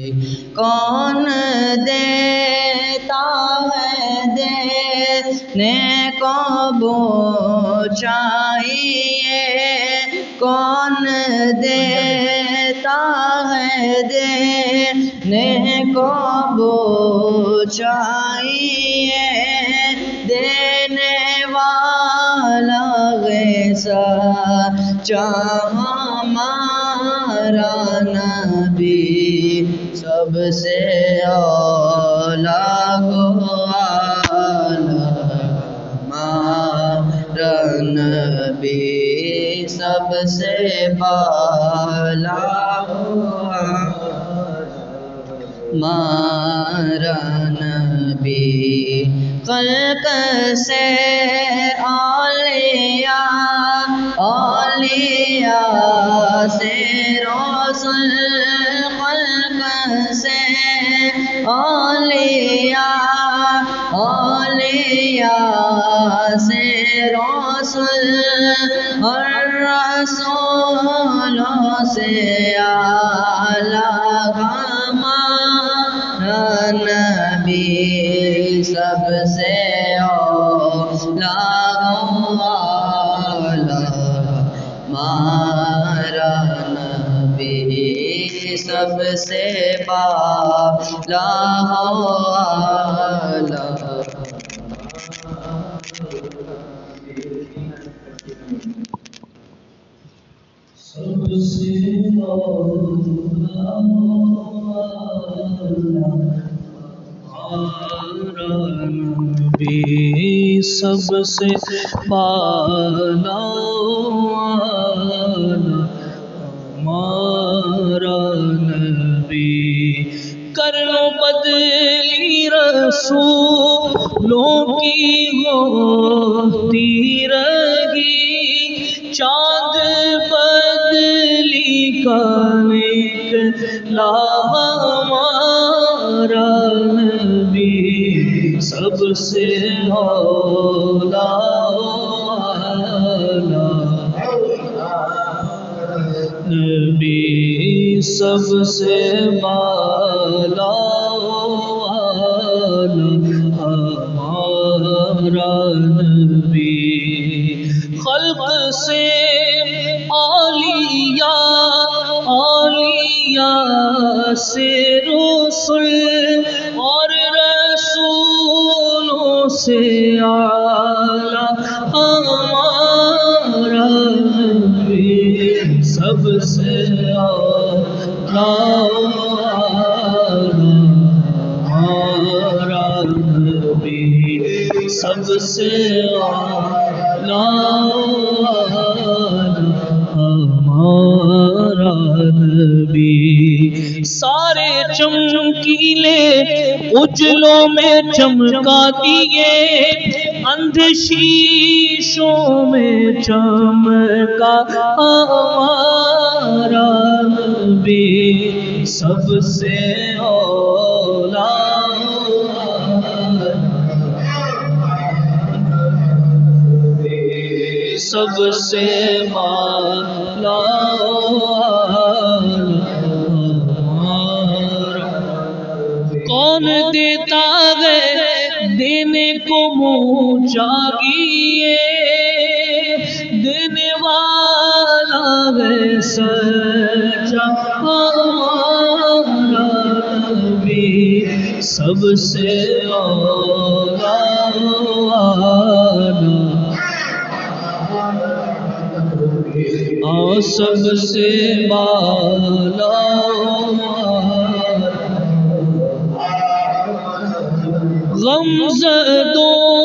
کون دیتا ہے دینے کو بو چاہیے کون دیتا ہے دینے کو بو چاہیے دینے والا غیسا چاہ ہمارا سے اولا ہمارا نبی سب سے بالا مارا نبی خلق سے اولیاء اولیاء سے رسول اولیاء اولیاء سے رسول اور رسولوں سے اعلیٰ ہمارا نبی سب سے سے بالا سب سے نبی سب سے بالا ہمارا نبی۔ کر لو بدلی رسولوں کی ہوتی رہی۔ چاند بدلی کا نکلا ہمارا نبی۔ سب سے اولا نبی سب سے بالا ہمارا نبی۔ خلق سے عالیہ عالیہ سے رسول سے ہمارا نبی سارے چمکیلے اجلوں میں چمکا دیے اندھ شیشوں میں چمکا ہمارا نبی، سب سے اولا سب سے بالا کون دیتا ہے دینے کو منہ چاہیے دینے والا ہے سچا ہمارا نبی، سب سے اولا سب سے بالا غم زدوں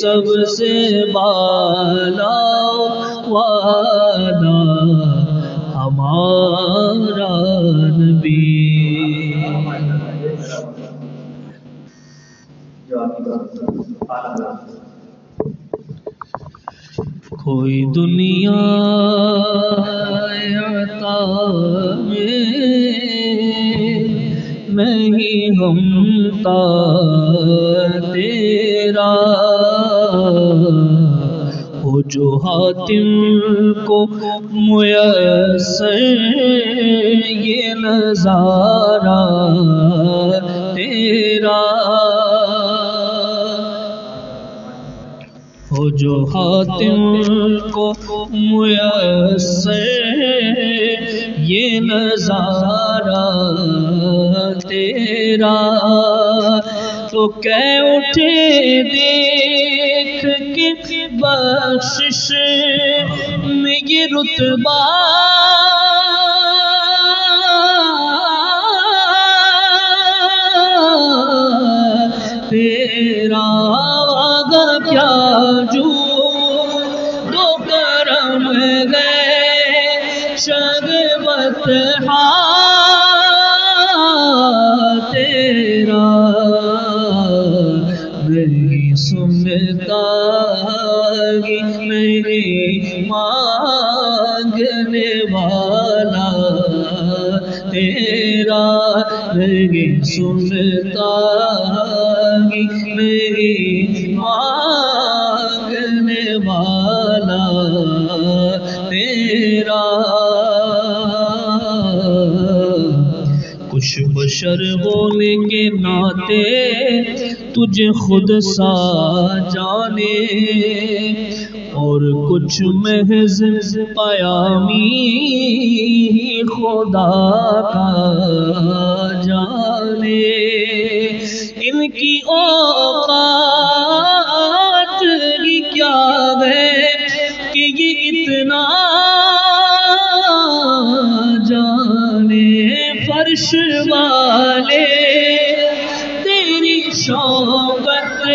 سب سے بالا والا ہمارا نبی۔ کوئی دنیا عطا میں نہیں ہم تا تیرا جو حاتم کو میسر یہ نظارہ تیرا۔ ہو جو حاتم کو میسر یہ نظارہ تیرا۔ تو کہ اٹھے دیکھ بخشش میں یہ رتبہ تیرا آگا کیا جو دو کرم گئے شربت تیرا ہاں سنتا گی میری مانگنے والا تیرا۔ کچھ بشر ہونے کے ناطے تجھے خود سا جانے۔ اور کچھ محض پیامی خدا کا۔ والے ان کی اوقات ہی کیا ہے کہ یہ اتنا جانے، فرش والے تیری شوقت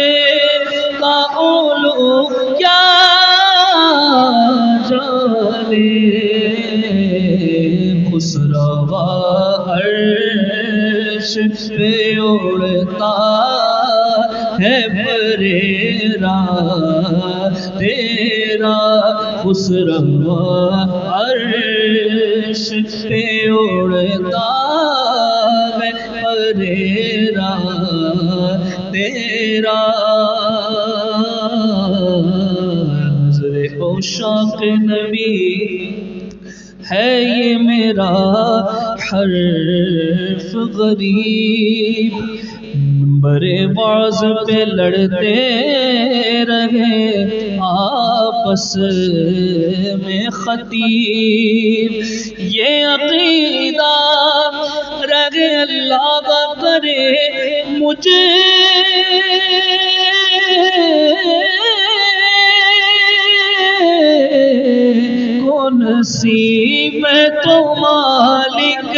عرش پہ اڑتا ہے پریرا تیرا خسروا عرش پہ اڑتا ہے پریرا تیرا نظر اوشاق نبی ہے یہ میرا حرف غریب، بڑے باز پہ لڑتے رہے، آپس میں خطیب۔ یہ عقیدہ رگ اللہ کا کرے مجھے۔ کو نصیب میں تو مالک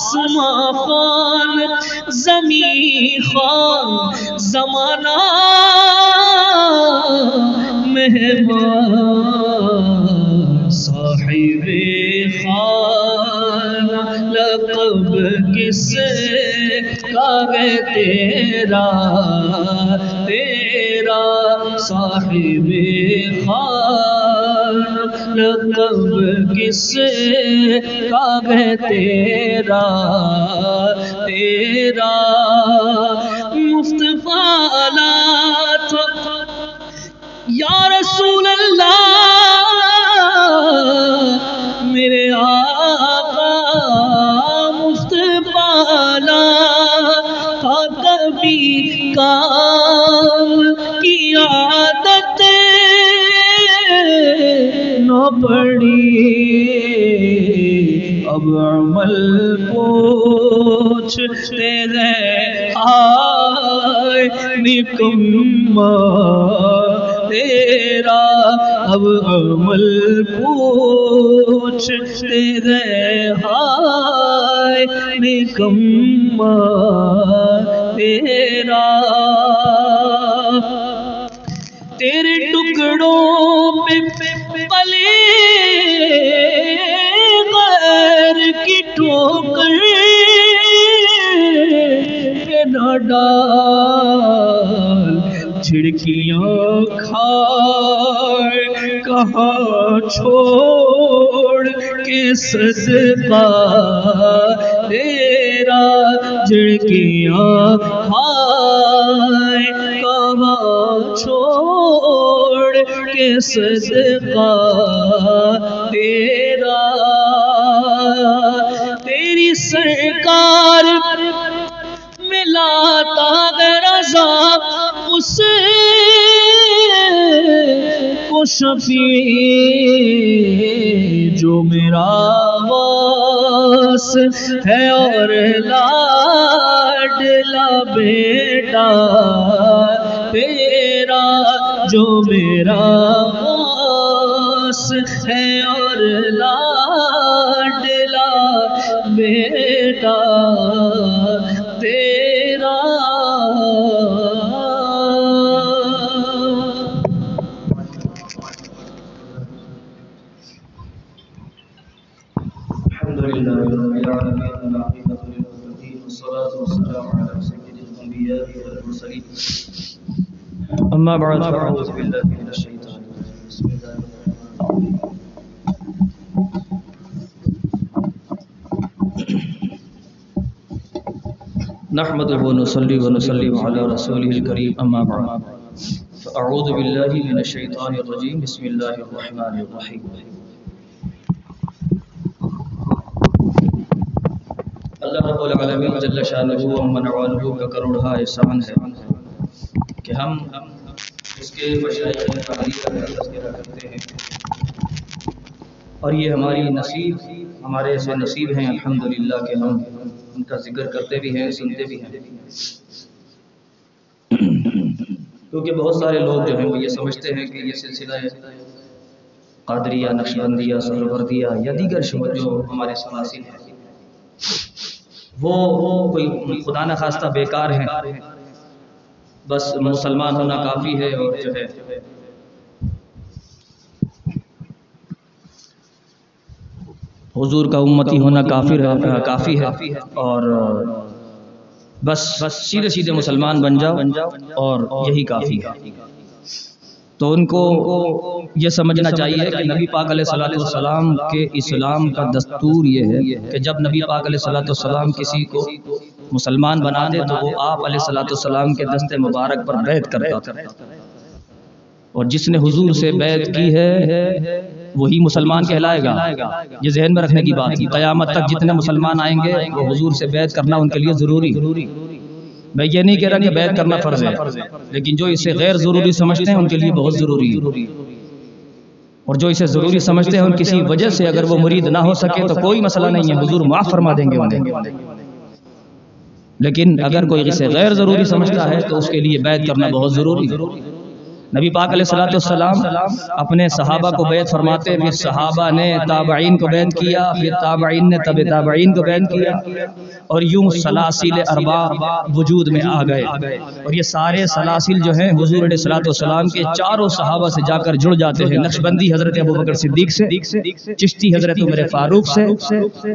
آسمان خان زمین خان زمانہ، مہمان، صاحب خان لقب کس کا ہے تیرا؟ تیرا صاحب خان لقب کس کا ہے تیرا؟ تیرا تیرا مصطفیٰ لا تو۔ یا رسول اللہ، میرے آقا مصطفیٰ لا تھا کبھی کام کی عادت نہ پڑی۔ اب عمل پوچھتے گئے آئے نکما تیرا اب عمل پوچھتے گئے ہائے نکما تیرا تیرے ٹکڑوں نہ ڈال۔ چھڑکیاں کھائے، کہاں چھوڑ؟ کے صدقہ؟ تیرا جھڑکیاں کھائے، کہاں چھوڑ؟ کے صدقہ؟ تیرا سرکار ملاتا رضا اس کو شفیع جو میرا واس ہے اور لاڈلا بیٹا تیرا جو میرا واس ہے اور أما بعد. فأعوذ بالله من الشيطان بسم الله الرحمن الرحيم. نحمده ونصلي ونسلم على رسوله الكريم. أما بعد. فأعوذ بالله من الشيطان الرجيم. بسم الله الرحمن الرحيم. اللہ رب العالمین جل شانہ و من والہ کا کروڑا احسان ہے کہ ہم اس کے مشائخ تذکرہ کرتے ہیں۔ اور یہ ہماری نصیب، ہمارے ایسے نصیب ہیں، الحمدللہ کہ ہم ان کا ذکر کرتے بھی ہیں، سنتے بھی ہیں۔ کیونکہ بہت سارے لوگ جو ہیں وہ یہ سمجھتے ہیں کہ یہ سلسلہ قادریہ، نقشبندیہ سہروردیہ یا دیگر شعبہ جو ہمارے سلاسل ہیں، وہ کوئی خدا نخواستہ بیکار ہیں۔ بس مسلمان ہونا کافی ہے اور جو ہے۔ حضور کا امتی ہونا کافر ہے ہاں، کافی ہے۔ اور بس بس سیدھے سیدھے مسلمان بن جاؤ اور یہی کافی ہے۔ تو ان کو یہ سمجھنا چاہیے کہ نبی پاک علیہ صلاۃ والسلام کے اسلام کا دستور یہ ہے کہ جب نبی پاک علیہ صلاۃ والسلام کسی کو مسلمان بنا دے تو وہ آپ علیہ صلاۃ والسلام کے دست مبارک پر بیعت کرتا تھا۔ اور جس نے حضور سے بیعت کی ہے، وہی مسلمان کہلائے گا۔ یہ ذہن میں رکھنے کی بات ہے۔ قیامت تک جتنے مسلمان آئیں گے، وہ حضور سے بیعت کرنا ان کے لیے ضروری۔ میں یہ نہیں کہہ رہا کہ بیعت کرنا فرض ہے، لیکن جو اسے غیر ضروری سمجھتے ہیں، ان کے لیے بہت ضروری ہے۔ اور جو اسے ضروری سمجھتے ہیں، ان کسی وجہ سے اگر وہ مرید نہ ہو سکے تو کوئی مسئلہ نہیں ہے۔ حضور معاف فرما دیں گے انہیں۔ لیکن اگر کوئی اسے غیر ضروری سمجھتا ہے تو اس کے لیے بیعت کرنا بہت ضروری ہے۔ نبی پاک علیہ الصلوۃ والسلام اپنے صحابہ کو بیعت فرماتے، پھر صحابہ نے تابعین کو بیعت کیا، پھر تابعین نے تب تابعین کو بیعت کیا اور یوں سلاسل اربع وجود میں آ گئے۔ اور یہ سارے سلاسل جو ہیں، حضور علیہ الصلوۃ والسلام کے چاروں صحابہ سے جا کر جڑ جاتے ہیں۔ نقشبندی حضرت ابوبکر صدیق سے، چشتی حضرت عمر فاروق سے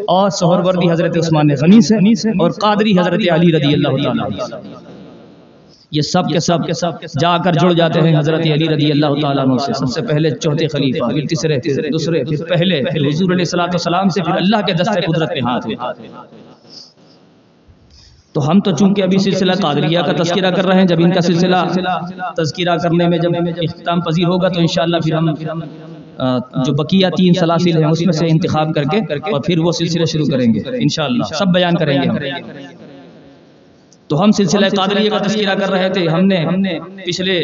اور سہروردی حضرت عثمان غنی سے اور قادری حضرت علی رضی اللہ تعالی یہ سب کے سب کے سب جا کر جڑ جاتے ہیں حضرت علی رضی اللہ تعالیٰ عنہ سے۔ سب سے پہلے چوتھے خلیفہ پھر تیسرے پھر دوسرے پھر پہلے پھر حضور علیہ الصلوۃ والسلام سے پھر اللہ کے دست قدرت میں ہاتھ ہوئے تو ہم تو چونکہ ابھی سلسلہ قادریہ کا تذکرہ کر رہے ہیں جب ان کا سلسلہ تذکرہ کرنے میں جب اختتام پذیر ہوگا تو انشاءاللہ پھر ہم جو بقیہ تین سلاسل ہیں اس میں سے انتخاب کر کے اور پھر وہ سلسلہ شروع کریں گے۔ انشاءاللہ سب بیان کریں گے۔ تو ہم سلسلہ قادریہ کا تذکرہ کر رہے تھے۔ ہم نے پچھلے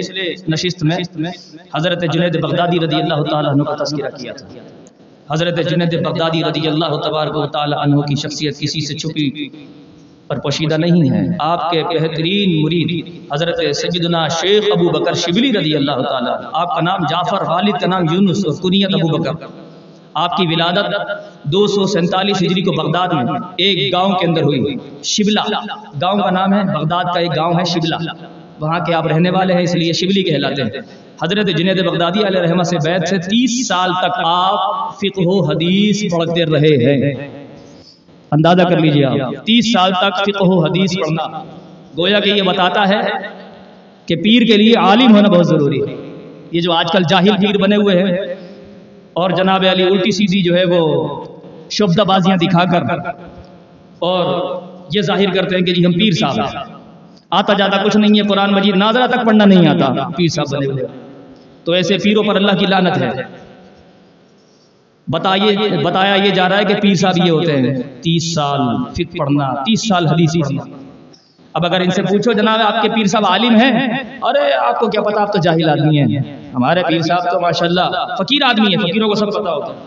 نشست میں حضرت جنید بغدادی رضی اللہ تعالیٰ عنہ کا تذکرہ کیا تھا۔ حضرت جنید بغدادی رضی اللہ تبارک و تعالیٰ عنہ کی شخصیت کسی سے چھپی پر پوشیدہ نہیں ہے۔ آپ کے بہترین مرید حضرت سیدنا شیخ ابو بکر شبلی رضی اللہ تعالیٰ آپ کا نام جعفر، والد کا نام یونس اور کنیت ابو بکر۔ آپ کی ولادت دو سو سینتالیس ہجری کو بغداد میں ایک گاؤں کے اندر ہوئی۔ شبلا گاؤں کا نام ہے، بغداد کا ایک گاؤں ہے شبلا وہاں کے آپ رہنے والے ہیں، اس لیے شبلی کہلاتے ہیں۔ حضرت جنید بغدادی علیہ رحمہ سے بیت سے تیس سال تک آپ فقہ و حدیث پڑھتے رہے ہیں۔ اندازہ کر لیجیے آپ، تیس سال تک فقہ و حدیث پڑھنا۔ گویا کہ یہ بتاتا ہے کہ پیر کے لیے عالم ہونا بہت ضروری ہے۔ یہ جو آج کل جاہل پیر بنے ہوئے ہیں اور جناب علی الٹی سیدھی جو ہے وہ شبدہ بازیاں دکھا کر اور یہ ظاہر کرتے ہیں کہ جی ہم پیر صاحب ہیں۔ آتا جاتا کچھ نہیں ہے قرآن مجید، ناظرہ تک پڑھنا نہیں آتا۔ پیر صاحب بنے ہوئے۔ تو ایسے پیروں پر اللہ کی لعنت ہے۔ بتائیے، بتایا یہ جا رہا ہے کہ پیر صاحب یہ ہوتے ہیں۔ تیس سال فقہ پڑھنا، تیس سال حدیث پڑھنا۔ اب اگر ان سے پوچھو جناب آپ کے پیر صاحب عالم ہیں، ارے آپ کو کیا پتا، آپ تو جاہل آدمی ہیں۔ ہمارے پیر صاحب تو ماشاءاللہ فقیر آدمی ہے فقیروں کو سب پتا ہوتا ہے۔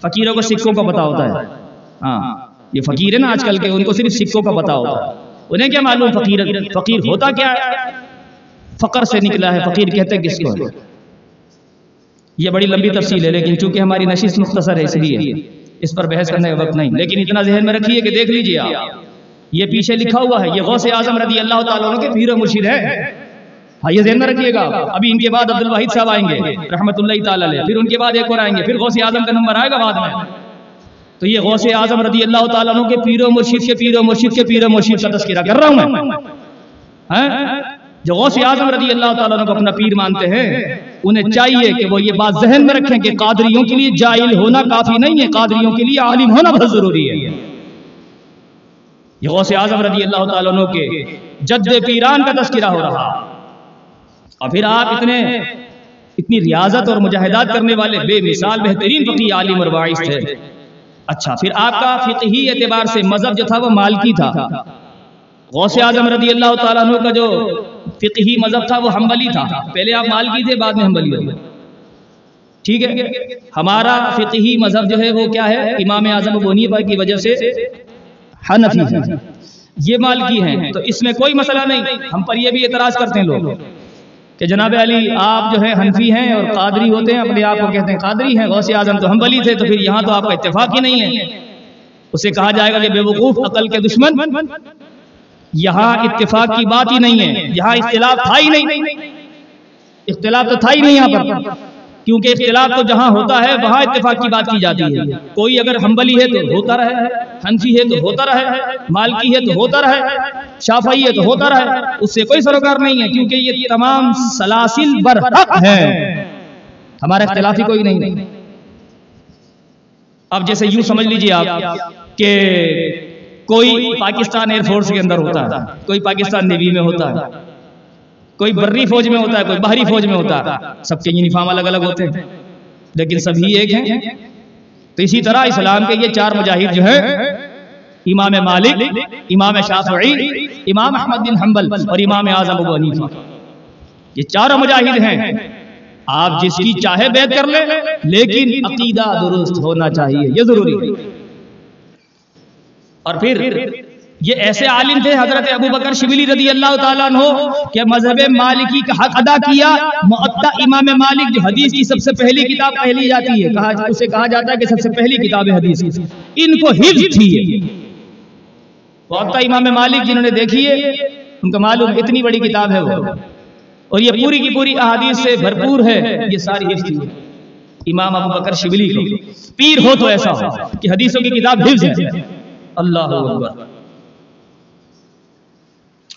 فقیروں کو سکھوں کا پتا ہوتا ہے۔ ہاں یہ فقیر ہے نا آج کل کے ان کو صرف سکھوں کا پتا ہوتا ہے۔ انہیں کیا معلوم فقیر فقیر ہوتا کیا ہے؟ فقر سے نکلا ہے فقیر کہتے ہیں کس کو یہ بڑی لمبی تفصیل ہے لیکن چونکہ ہماری نشست مختصر ہے اس لیے اس پر بحث کرنے کا وقت نہیں۔ لیکن اتنا ذہن میں رکھیے کہ دیکھ لیجیے آپ۔ یہ پیچھے لکھا ہوا ہے یہ غوث اعظم رضی اللہ تعالیٰ کے پیر و مرشد ہے یہ ذہن میں رکھیے گا۔ ابھی ان کے بعد عبد الواحد صاحب آئیں گے۔ رحمت اللہ تعالیٰ پھر ان کے بعد ایک اور آئیں گے۔ پھر غوث اعظم کا نمبر آئے گا بعد میں۔ تو یہ غوث اعظم رضی اللہ تعالیٰ عنہ کے پیر و مرشد کے پیر و مرشد کے پیر و مرشد کا تذکرہ کر رہا ہوں میں۔ ہاں؟ جو غوث اعظم رضی اللہ تعالیٰ عنہ کو اپنا پیر مانتے ہیں، انہیں چاہیے کہ وہ یہ بات ذہن میں رکھیں کہ قادریوں کے لیے جاہل ہونا کافی نہیں ہے، قادریوں کے لیے عالم ہونا بہت ضروری ہے۔ یہ غوث اعظم رضی اللہ تعالیٰ عنہ کے جد پیران کا تذکرہ ہو رہا۔ اور پھر آپ اتنے اتنی ریاضت اور مجاہدات کرنے والے بے مثال بہترین فقی عالم اور واعظ تھے۔ اچھا پھر آپ کا فقہی اعتبار سے مذہب جو تھا وہ مالکی تھا۔ غوث اعظم رضی اللہ تعالیٰ عنہ کا جو فقہی مذہب تھا وہ حنبلی تھا۔ پہلے آپ مالکی تھے، بعد میں حنبلی ہوئے۔ ٹھیک ہے، ہمارا فقہی مذہب جو ہے وہ کیا ہے؟ امام اعظم ابو حنیفہ کی وجہ سے حنفی یہ مالکی ہیں، تو اس میں کوئی مسئلہ نہیں۔ ہم پر یہ بھی اعتراض کرتے ہیں لوگ۔ کہ جناب علی، آپ جو ہے حنفی ہیں اور قادری ہوتے ہیں اپنے آپ کو کہتے ہیں قادری ہیں، غوث اعظم تو حنبلی تھے، تو پھر یہاں تو آپ کا اتفاق ہی نہیں ہے۔ اسے کہا جائے گا کہ بے وقوف، عقل کے دشمن، یہاں اتفاق کی بات ہی نہیں ہے، یہاں اختلاف تھا ہی نہیں۔ اختلاف تو تھا ہی نہیں یہاں پر۔ کیونکہ اختلاف تو جہاں ہوتا ہے، وہاں اتفاق کی بات کی جاتی ہے۔ کوئی اگر حنبلی ہے تو ہوتا رہے، حنفی ہے تو ہوتا رہے، مالکی ہے تو ہوتا رہے، شافعی ہے تو ہوتا رہے۔ اس سے کوئی سروکار نہیں ہے، کیونکہ یہ تمام سلاسل برحق ہیں۔ ہمارا اختلافی کوئی نہیں۔ اب جیسے یوں سمجھ لیجیے آپ کہ کوئی پاکستان ایئر فورس کے اندر ہوتا ہے، کوئی پاکستان نیوی میں ہوتا ہے۔ کوئی بری فوج میں ہوتا ہے کوئی باہری فوج میں ہوتا ہے۔ سب کے یونیفارم الگ الگ ہوتے ہیں۔ لیکن سبھی ایک ہیں۔ تو اسی طرح اسلام کے یہ چار مجاہد جو ہیں امام مالک امام شافعی امام احمد بن حنبل اور امام اعظم ابو حنیفہ۔ یہ چاروں مجاہد ہیں۔ آپ جس کی چاہے بیعت کر لیں لیکن عقیدہ درست ہونا چاہیے یہ ضروری ہے۔ اور پھر یہ ایسے عالم تھے حضرت ابو بکر شبلی رضی اللہ تعالیٰ عنہ کہ مذہب مالکی کا حق ادا کیا معطا امام مالک جو حدیث کی سب سے پہلی کتاب پہلی جاتی ہے کہا اسے کہا جاتا ہے کہ سب سے پہلی کتاب حدیث ان کو حفظ تھی۔ معطا امام مالک جنہوں نے دیکھی ہے ان کا معلوم اتنی بڑی کتاب ہے وہ۔ اور یہ پوری کی پوری احادیث سے بھرپور ہے یہ ساری حفظ تھی۔ امام ابو بکر شبلی کو۔ پیر ہو تو ایسا ہو کہ حدیثوں کی کتاب حفظ ہے۔ اللہ اکبر۔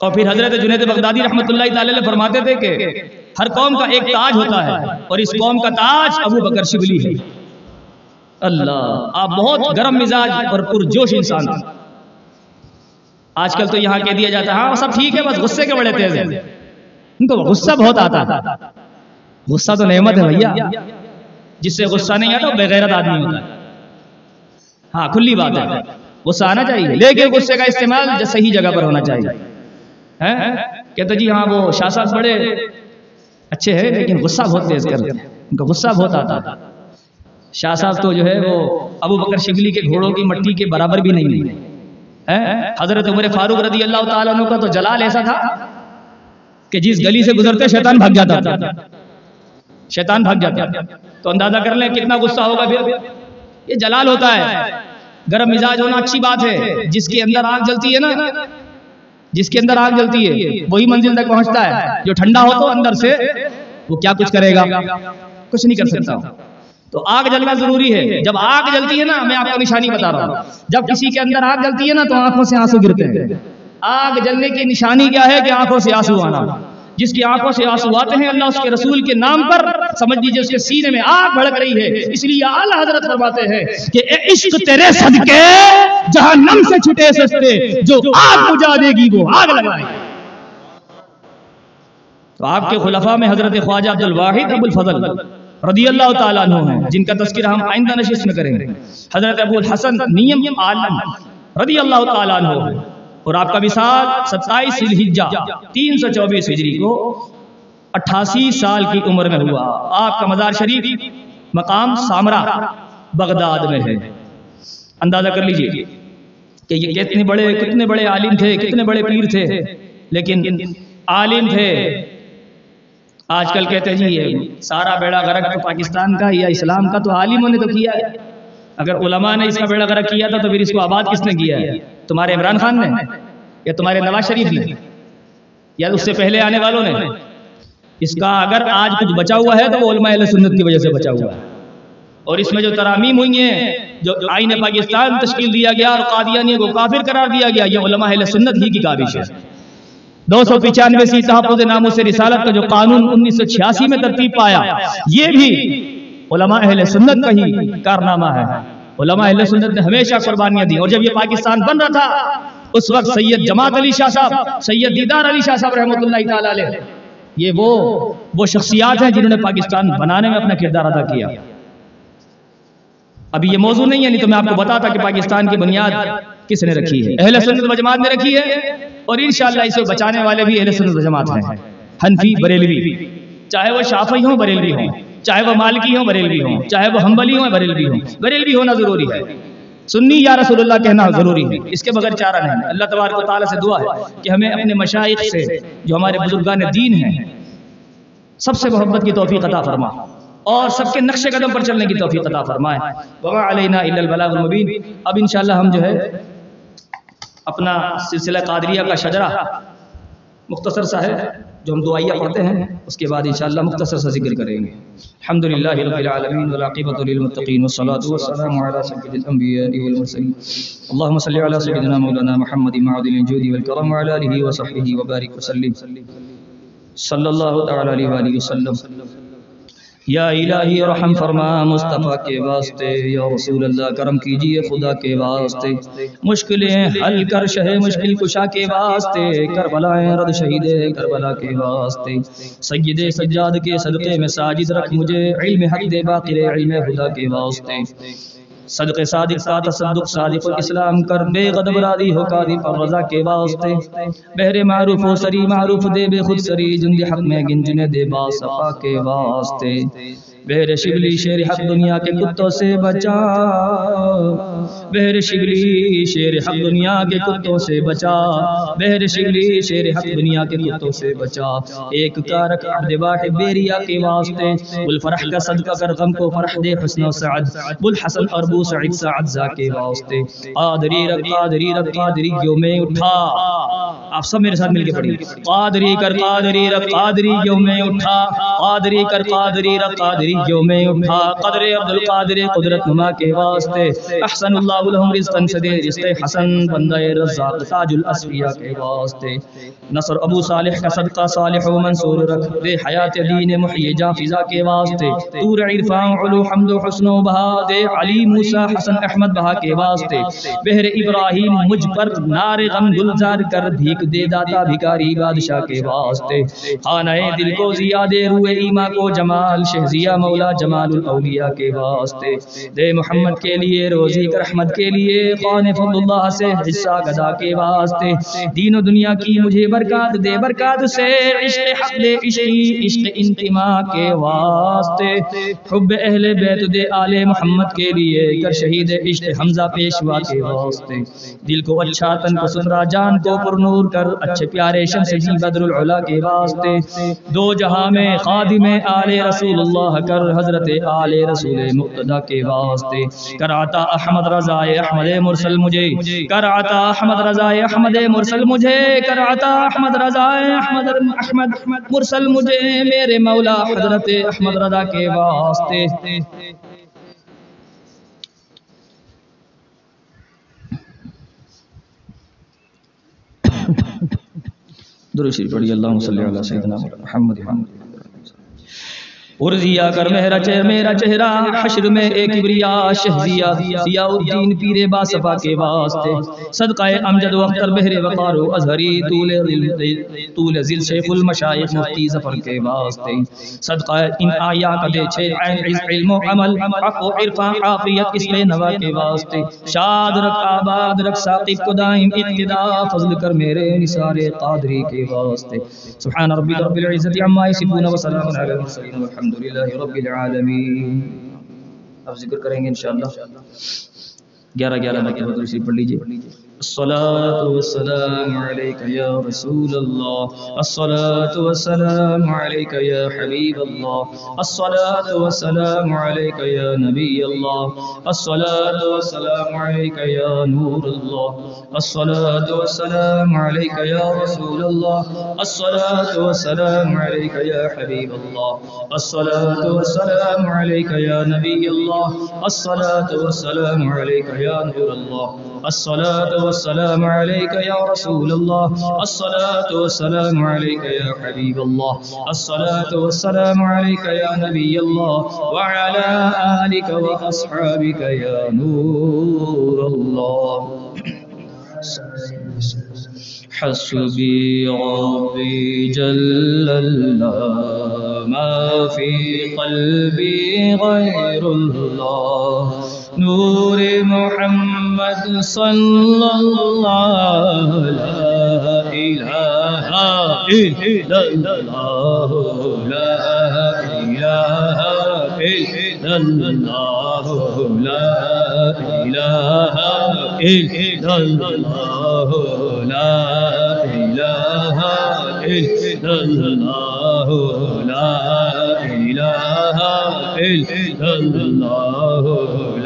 اور پھر حضرت جنید بغدادی رحمت اللہ تعالی علیہ فرماتے تھے کہ ہر قوم کا ایک تاج ہوتا ہے اور اس قوم کا تاج ابو بکر شبلی ہے۔ اللہ، آپ بہت گرم مزاج اور پرجوش انسان ہیں۔ آج کل تو یہاں کہہ دیا جاتا ہے ہاں سب ٹھیک ہے، بس غصے کے بڑے تیز ہیں۔ ان کو غصہ بہت آتا ہے غصہ تو نعمت ہے بھیا۔ جس سے غصہ نہیں آتا، وہ بغیرت آدمی ہوتا ہے۔ ہاں کھلی بات ہے۔ غصہ آنا چاہیے، لیکن غصے کا استعمال صحیح جگہ پر ہونا چاہیے۔ کہتے جی ہاں وہ شاہ صاحب بڑے اچھے ہیں، لیکن غصہ بہت تیز کرتے ہیں۔ ان کا غصہ بہت آتا تھا شاہ صاحب تو جو ہے، وہ ابو بکر شبلی کے گھوڑوں کی مٹی کے برابر بھی نہیں ہیں؟ حضرت عمر فاروق رضی اللہ تعالیٰ عنہ کا تو جلال ایسا تھا کہ جس گلی سے گزرتے شیطان بھاگ جاتا تھا۔ شیطان بھاگ جاتا تھا۔ تو اندازہ کر لیں کتنا غصہ ہوگا پھر۔ یہ جلال ہوتا ہے۔ گرم مزاج ہونا اچھی بات ہے۔ جس کے اندر آگ جلتی ہے نا۔ جس کے اندر آگ جلتی ہے، وہی منزل تک پہنچتا ہے۔ جو ٹھنڈا ہو تو اندر سے وہ کیا کچھ کرے گا؟ کچھ نہیں کر سکتا۔ تو آگ جلنا ضروری ہے۔ جب آگ جلتی ہے نا، میں آپ کو نشانی بتا رہا ہوں۔ جب کسی کے اندر آگ جلتی ہے نا، تو آنکھوں سے آنسو گرتے ہیں۔ آگ جلنے کی نشانی کیا ہے کہ آنکھوں سے آنسو آنا۔ جس کی آنکھوں سے آنسو آتے ہیں، اللہ اس کے رسول کے نام پر، سمجھ لیجیے اس کے سینے میں آگ بھڑک رہی ہے۔ اس لیے اعلیٰ حضرت فرماتے ہیں کہ اے عشق تیرے صدقے جہنم سے چھٹے سستے جو آگ بجھا دے گی، وہ آگ لگائے۔ تو آپ کے خلفاء میں حضرت خواجہ عبد الواحد ابو الفضل رضی اللہ تعالیٰ عنہ ہیں، جن کا تذکرہ ہم آئندہ نشست میں کریں گے۔ حضرت ابو الحسن نیم عالم رضی اللہ تعالیٰ عنہ ہیں۔ اور آپ کا وصال ستائیس الحجہ تین سو چوبیس ہجری کو اٹھاسی سال کی عمر میں ہوا۔ آپ کا مزار شریف مقام سامرا بغداد میں ہے۔ اندازہ کر لیجیے کہ یہ کتنے بڑے کتنے بڑے عالم تھے، کتنے بڑے پیر تھے۔ لیکن عالم تھے۔ آج کل کہتے ہیں جی یہ سارا بیڑا غرق تو پاکستان کا یا اسلام کا تو عالموں نے تو کیا ہے۔ اگر علماء نے اس کا بیڑا غرق کیا تھا تو پھر اس کو آباد کس نے کیا ہے؟ تمہارے عمران خان نے یا تمہارے نواز شریف نے؟ یا اس سے پہلے آنے والوں نے؟ اس کا اگر آج کچھ بچا ہوا ہے تو وہ علماء اہل سنت کی وجہ سے بچا ہوا ہے۔ اور اس میں جو ترامیم ہوئی ہیں، جو آئین پاکستان تشکیل دیا گیا اور قادیانی کو کافر قرار دیا گیا، یہ علماء اہل سنت ہی کی کاوش ہے۔ دو سو پچانوے سی تحفظ ناموں سے رسالت کا جو قانون انیس سو چھیاسی میں ترتیب پایا، یہ بھی علماء اہل سنت کا ہی کارنامہ ہے۔ علماء اہل سنت نے ہمیشہ قربانیاں دی اور جب یہ پاکستان بن رہا تھا، اس وقت سید جماعت علی شاہ صاحب، سید دیدار علی شاہ صاحب رحمۃ اللہ تعالی علیہ، یہ وہ وہ شخصیات ہیں جنہوں نے پاکستان بنانے میں اپنا کردار ادا کیا۔ ابھی یہ موضوع نہیں ہے، نہیں تو میں آپ کو بتاتا کہ پاکستان کی بنیاد کس نے رکھی ہے۔ اہل سنت و جماعت نے رکھی ہے اور انشاءاللہ اسے بچانے والے بھی اہل سنت و جماعت ہیں۔ حنفی، بریلوی، چاہے وہ شافعی ہوں، بریلوی ہوں۔ چاہے وہ مالکی ہوں، بریلوی ہوں، چاہے وہ حنبلی ہوں، بریلوی ہوں۔ بریلوی ہونا ضروری ہے۔ سنی یا رسول اللہ کہنا ضروری ہے۔ اس کے بغیر چارہ نہیں۔ اللہ تبارک و تعالیٰ سے دعا ہے کہ ہمیں اپنے مشائق سے جو ہمارے بزرگان دین ہیں، سب سے محبت کی توفیق عطا فرما۔ اور سب کے نقش قدم پر چلنے کی توفیق عطا فرمائے۔ وما علینا الا البلاغ المبین۔ اب انشاءاللہ ہم جو ہے، اپنا سلسلہ قادریہ کا شجرہ مختصر سا ہے جو ہم دعائیہ پڑھتے ہیں، اس کے بعد انشاءاللہ مختصر سا ذکر کریں گے۔ الحمد للہ رب العالمین والعاقبۃ للمتقین، والصلاة والسلام علی سید الانبیاء والمرسلین۔ اللهم صل علی سیدنا مولانا محمد معدن الجود والکرم وعلى آله وصحبه وبارک وسلم۔ صلی اللہ تعالی علیہ وآلہ وسلم۔ یا الہی رحم فرما، مصطفیٰ کے واسطے، یا رسول اللہ، کرم کیجیے خدا کے واسطے۔ مشکلیں حل کر، شہ مشکل کشا کے واسطے۔ کربلائیں رد شہید کربلا کے واسطے۔ سید سجاد کے صدقے میں ساجد رکھ مجھے، علم حق دے باقر علم خدا کے واسطے۔ صدق صادق کا تصدق صادق اسلام کر، بے غدب راضی ہو، قاضی پر رضا کے واسطے بہر معروف و سری معروف دے، بے خود سری جند حق میں گنجنے دے با، صفا کے واسطے بہر شبلی شیر حق دنیا کے کتوں سے بچا۔ بہر شبلی شیر حق دنیا کے کتوں سے بچا۔ بہر شبلی شیر حق دنیا کے کتوں سے بچا۔ ایک کارک عبد واحد بیریا کے واسطے۔ بالفرح کا صدقہ کر غم کو فرح دے حسن و سعد۔ بالحسن اور بو سعید سعد زا کے واسطے۔ قادری رب قادری رب، قادری کیوں میں اٹھا۔ آپ سب میرے ساتھ مل کے پڑھیے۔ قادری کر، قادری رب، قادری کیوں میں اٹھا۔ قادری کر، قادری رب، قادری کیوں میں اٹھا، قدر عبد القادر قدرت نما کے واسطے، احسن اللہ لهم رزقا سدے رزق حسن بندہ رزاق تاج الاسفیاء کے واسطے۔ نصر ابو صالح کا صدقہ صالح و منصور رکھ دے حیات دین محیی جا فضا کے واسطے۔ تور عرفان، علو حمد و حسن و بہا دے۔ علی موسیٰ، حسن احمد بہا کے واسطے۔ بہر ابراہیم، مجھ پر نار غم گلزار کر، بھیک دے داتا، بھکاری بادشاہ کے واسطے۔ خانہ دل کو زیادے روئے ایما کو جمال، شہزیہ مولا جمال الاولیاء کے واسطے۔ دے محمد کے لیے، روزی کر احمد کے لیے قان فضل اللہ سے حصہ گدا کے واسطے۔ دین و دنیا کی مجھے برکات دے، برکات سے عشق حق دے عشقی عشق انتماء کے واسطے۔ حب اہل بیت دے آل محمد کے لیے کر شہید عشق حمزہ پیشوا کے واسطے۔ دل کو اچھا تن کو سنرا، جان کو پر نور کر، اچھے پیارے شمس جی بدر العلا کے واسطے۔ دو جہاں میں خادم آل رسول اللہ کر حضرت آل رسول مقتدہ کے واسطے۔ کراتا احمد رضا احمد مرسل مجھے۔ کراتا احمد رضا احمد مرسل مجھے۔ کراتا احمد رضا احمد احمد مرسل مجھے۔ میرے مولا حضرت احمد رضا کے واسطے۔ درود شریف پڑھی۔ اللہم صلی علی سیدنا محمد ارزیا کر میرا چہرہ میرا چہرہ، حشر میں ایک کبریا شہزیا ضیاء الدین پیر باصفا کے واسطے۔ صدقہ امجد و اختر بہر وقار و ازہری، طول طول ذل شیخ المشایخ مفتی ظفر کے واسطے۔ صدقہ ان آیا کا دے چھے، عین عز علم و عمل حق و عرفان عافیت اس میں نوا کے واسطے۔ شاد رکھ، آباد رکھ ساقب کو دائم اقتدا فضل کر میرے نثار قادری کے واسطے۔ سبحان ربی رب العزت عما یسفون و سلام علی المرسلین، والحمد للہ رب العالمین اب ذکر کریں گے انشاءاللہ گیارہ گیارہ مرتبہ درود شریف پڑھ لیجیے الصلاة والسلام عليك يا رسول الله. الصلاة والسلام عليك يا حبيب الله. الصلاة والسلام عليك يا نبي الله. الصلاة والسلام عليك يا نور الله. الصلاة والسلام عليك يا رسول الله. الصلاة والسلام عليك يا حبيب الله. الصلاة والسلام عليك يا نبي الله. الصلاة والسلام عليك يا نور الله. الصلاة والسلام عليك يا رسول الله. الصلاة والسلام عليك يا حبيب الله. الصلاة والسلام عليك يا نبي الله. وعلى آلك وأصحابك يا نور الله. حسبي ربي جل الله ما في قلبي غير الله. نور محمد محمد صلی اللہ علیہ الہ لا الہ الا اللہ لا الہ الا اللہ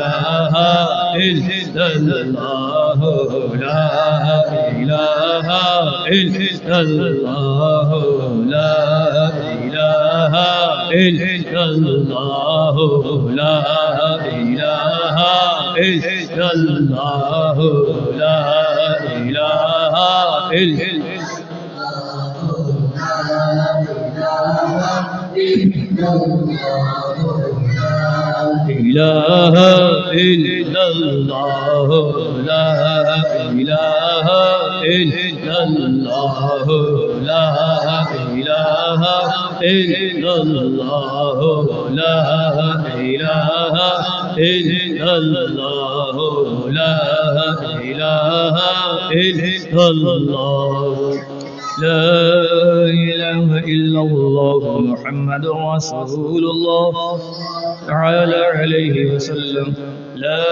إله إلا الله لا إله إلا الله لا إله إلا الله لا إله إلا الله لا إله إلا الله لا إله إلا الہ الا اللہ لا الہ الا اللہ لا الہ الا اللہ لا الہ الا اللہ لا الہ الا اللہ لا إله إلا الله محمد رسول الله تعالى عليه وسلم. لا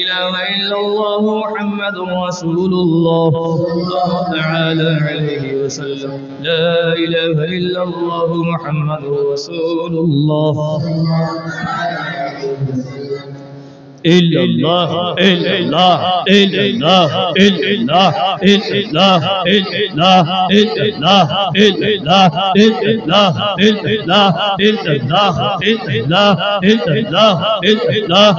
إله إلا الله محمد رسول الله تعالى عليه وسلم. لا إله إلا الله محمد رسول الله. إلا الله إلا الله إلا الله إلا الله إلا الله إلا الله إلا الله إلا الله إلا الله إلا الله إلا الله إلا الله إلا الله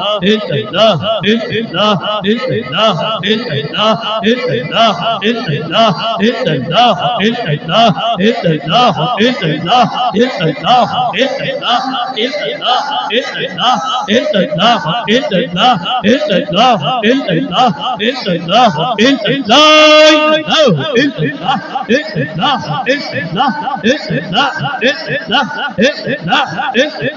إلا الله إلا الله إلا الله إلا الله إلا الله إلا الله إلا الله إلا الله إلا الله إلا الله إلا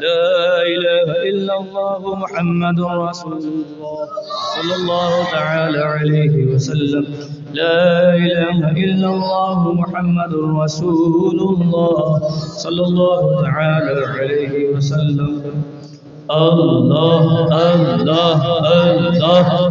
لا إله إلا الله محمد رسول الله صلى الله تعالى عليه وسلم. لا إله إلا الله محمد رسول الله صلى الله تعالى عليه وسلم. الله الله الله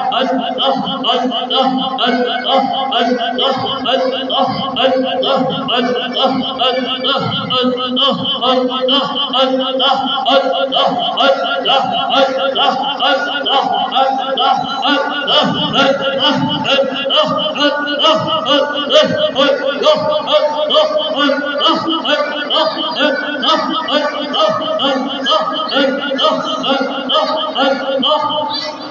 الله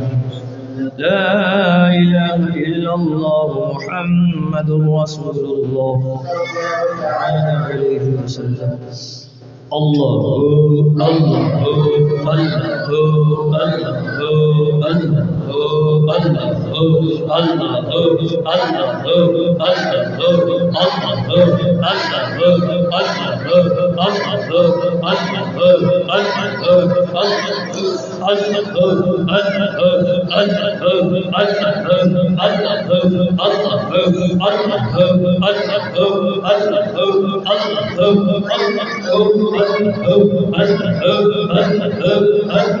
لا إله إلا الله محمد رسول الله تعالى عليه وسلم. الله الله الله. اللہ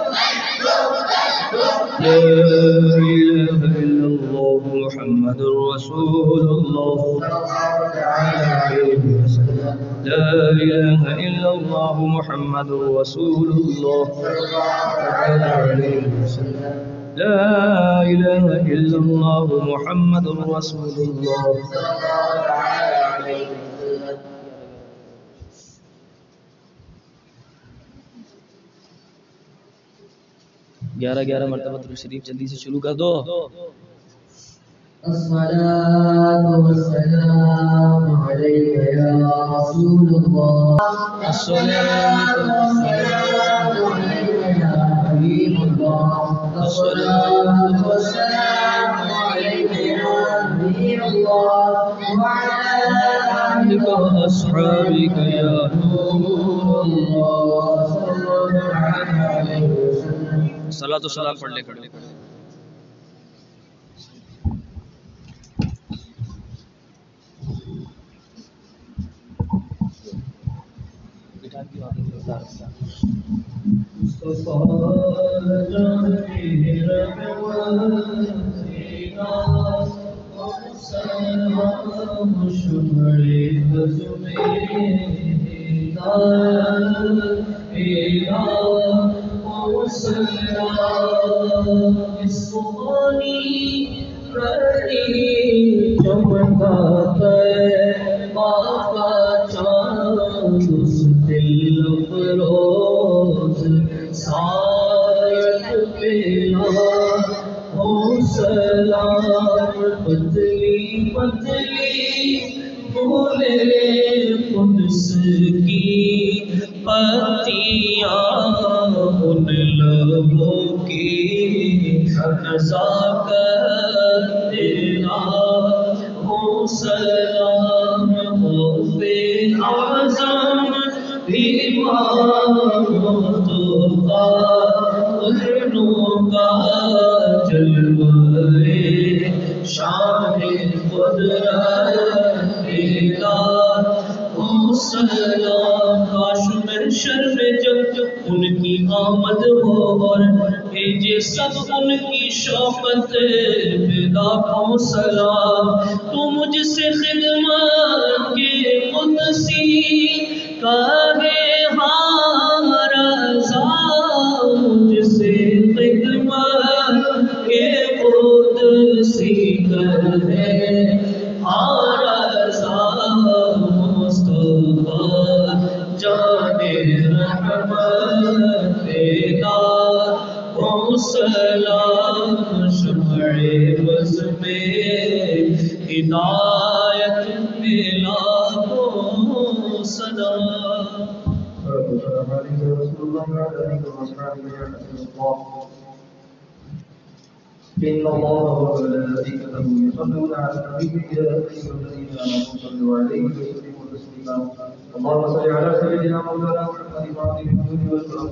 لا إله إلا الله محمد رسول الله. لا إله إلا الله محمد رسول الله. لا إله إلا الله محمد رسول الله صلى الله عليه وسلم گیارہ گیارہ مرتبہ درود شریف جلدی سے شروع کر دو۔ الصلاة والسلام عليك يا رسول الله الصلاة والسلام عليك يا حبيب الله الصلاة والسلام عليك يا نبي الله وعلى آلك وأصحابك يا نور الله صلى الله عليه وسلم سلا تو سلام پڑھ لے کھڑے۔ Oh کر پتلی کا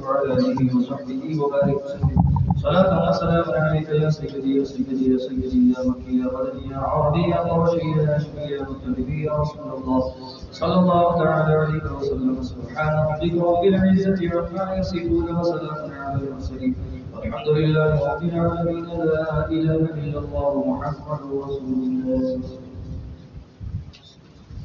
وعلى آله وصحبه وبارك وسلم. صلاة وسلاما عليك يا سيدي يا سيدي يا سيدي يا مكي يا مدني يا عربي يا قرشي يا هاشمي يا مطلبي يا رسول الله. صلى الله تعالى عليه وسلم. سبحان ربك رب العزة عما يصفون وسلام على المرسلين. لله رب العالمين. لا إله إلا الله محمد رسول الله.